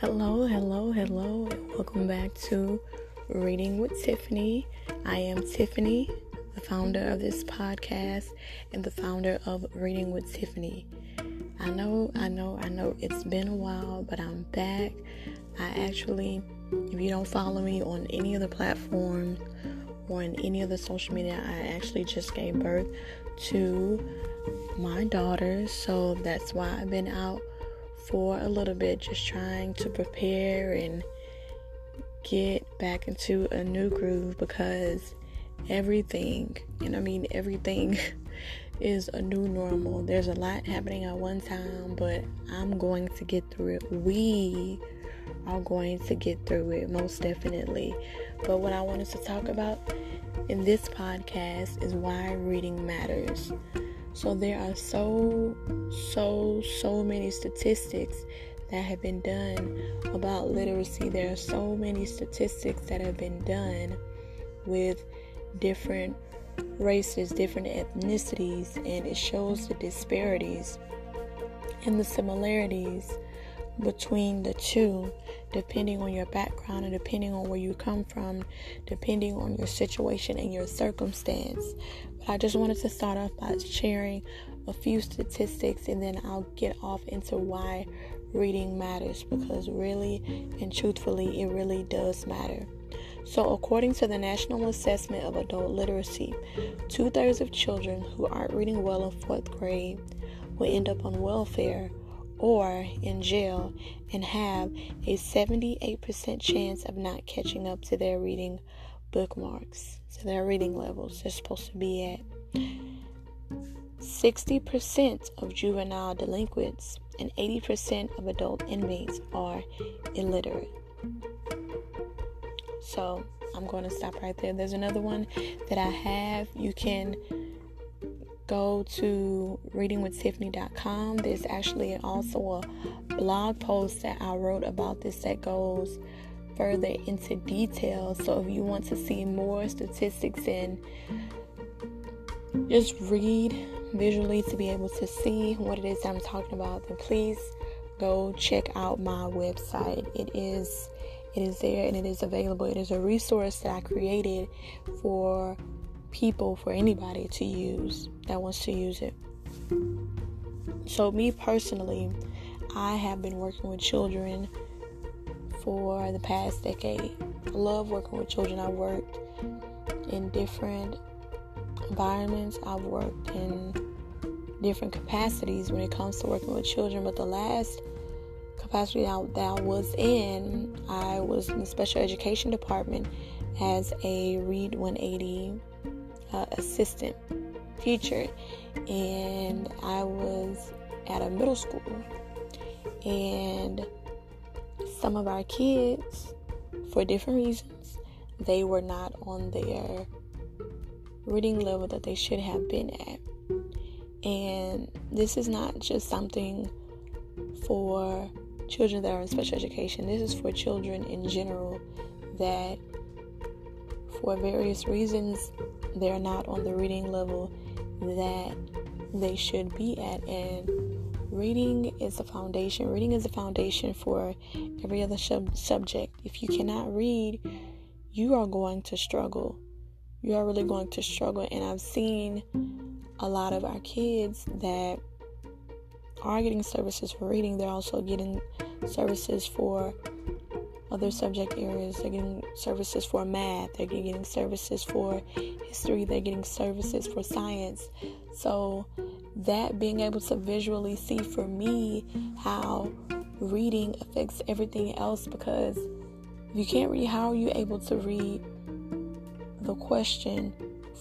Hello, hello, hello, welcome back to Reading with Tiffany. I am Tiffany, the founder of this podcast and the founder of Reading with Tiffany. I know, I know, I know it's been a while, but I'm back. I actually, if you don't follow me on any other platforms or in any other social media, I actually just gave birth to my daughter, so that's why I've been out for a little bit, just trying to prepare and get back into a new groove because everything, and I mean everything, is a new normal. There's a lot happening at one time, but I'm going to get through it. We are going to get through it, most definitely. But what I wanted to talk about in this podcast is why reading matters. So there are so, so, so many statistics that have been done about literacy. There are so many statistics that have been done with different races, different ethnicities, and it shows the disparities and the similarities between the two, depending on your background and depending on where you come from, depending on your situation and your circumstance. But I just wanted to start off by sharing a few statistics and then I'll get off into why reading matters because really and truthfully, it really does matter. So, according to the National Assessment of Adult Literacy, two thirds of children who aren't reading well in fourth grade will end up on welfare or in jail and have a 78% chance of not catching up to their reading bookmarks, So their reading levels they're supposed to be at. 60% of juvenile delinquents and 80% of adult inmates are illiterate. So I'm going to stop right there. There's another one that I have. You can go to readingwithtiffany.com. There's actually also a blog post that I wrote about this that goes further into detail. So if you want to see more statistics and just read visually to be able to see what it is I'm talking about, then please go check out my website. It is it is there and it is available. It is a resource that I created for people, for anybody to use that wants to use it. So, me personally, I have been working with children for the past decade. I love working with children. I've worked in different environments, I've worked in different capacities when it comes to working with children, but the last capacity that I was in, I was in the special education department as a Read 180 uh, assistant teacher, and I was at a middle school, and some of our kids, for different reasons, they were not on their reading level that they should have been at. And this is not just something for children that are in special education, this is for children in general that, for various reasons, they're not on the reading level that they should be at. And reading is a foundation. Reading is a foundation for every other sub- subject. If you cannot read, you are going to struggle. You are really going to struggle. And I've seen a lot of our kids that are getting services for reading, they're also getting services for other subject areas. They're getting services for math, they're getting services for history, they're getting services for science. So, that being able to visually see for me how reading affects everything else because if you can't read, how are you able to read the question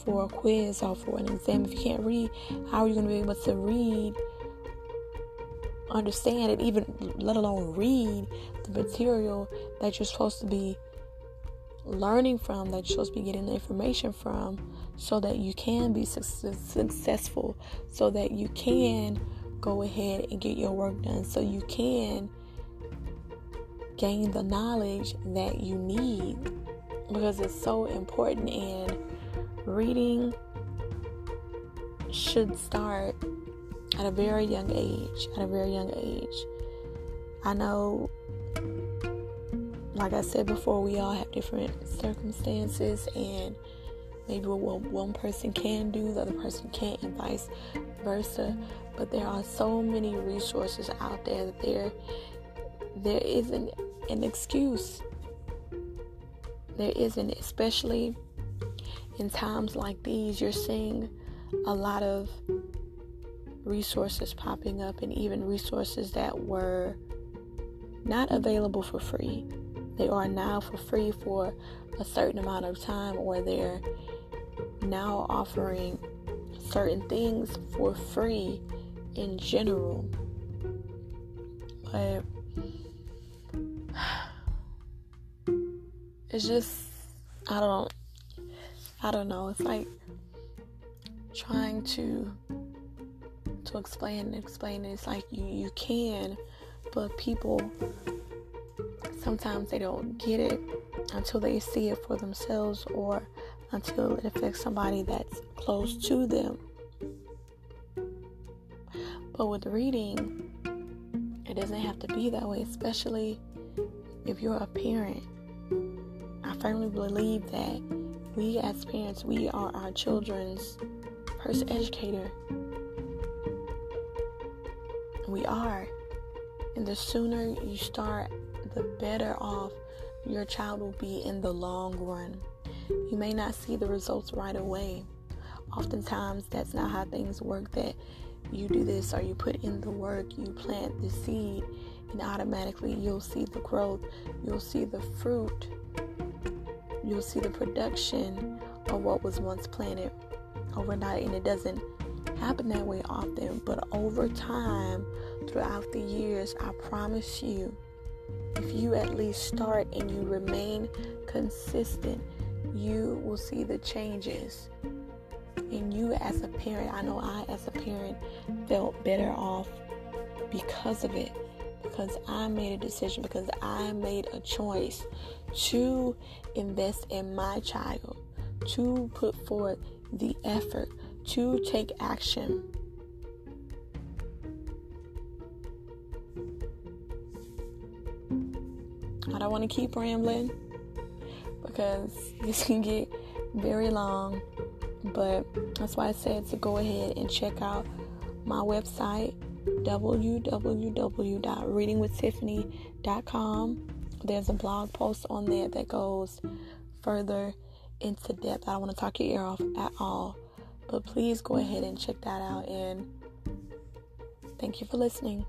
for a quiz or for an exam? If you can't read, how are you going to be able to read? Understand and even let alone read the material that you're supposed to be learning from that you're supposed to be getting the information from so that you can be su- successful so that you can go ahead and get your work done so you can gain the knowledge that you need. Because it's so important and reading should start at a very young age. At a very young age. I know like I said before, we all have different circumstances, and maybe what one person can do, the other person can't, and vice versa. But there are so many resources out there that there there isn't an excuse. There isn't, especially in times like these. You're seeing a lot of resources popping up, and even resources that were not available for free. They are now for free for a certain amount of time, or they're now offering certain things for free in general. But it's just I don't I don't know. It's like trying to to explain and explain it. It's like you you can, but people sometimes they don't get it until they see it for themselves or until it affects somebody that's close to them. But with reading, it doesn't have to be that way, especially if you're a parent. I firmly believe that we as parents, we are our children's first educator. We are. And the sooner you start, the better off your child will be in the long run. You may not see the results right away. Oftentimes, that's not how things work. That you do this or you put in the work, you plant the seed, and automatically you'll see the growth, you'll see the fruit, you'll see the production of what was once planted overnight. And it doesn't happen that way often, but over time, throughout the years, I promise you, if you at least start and you remain consistent, you will see the changes. And you, as a parent, I know I, as a parent, felt better off because of it. Because I made a decision, because I made a choice to invest in my child, to put forth the effort, to take action. I don't want to keep rambling because this can get very long. But that's why I said to go ahead and check out my website www.readingwithtiffany.com. There's a blog post on there that goes further into depth. I don't want to talk your ear off at all. But please go ahead and check that out and thank you for listening.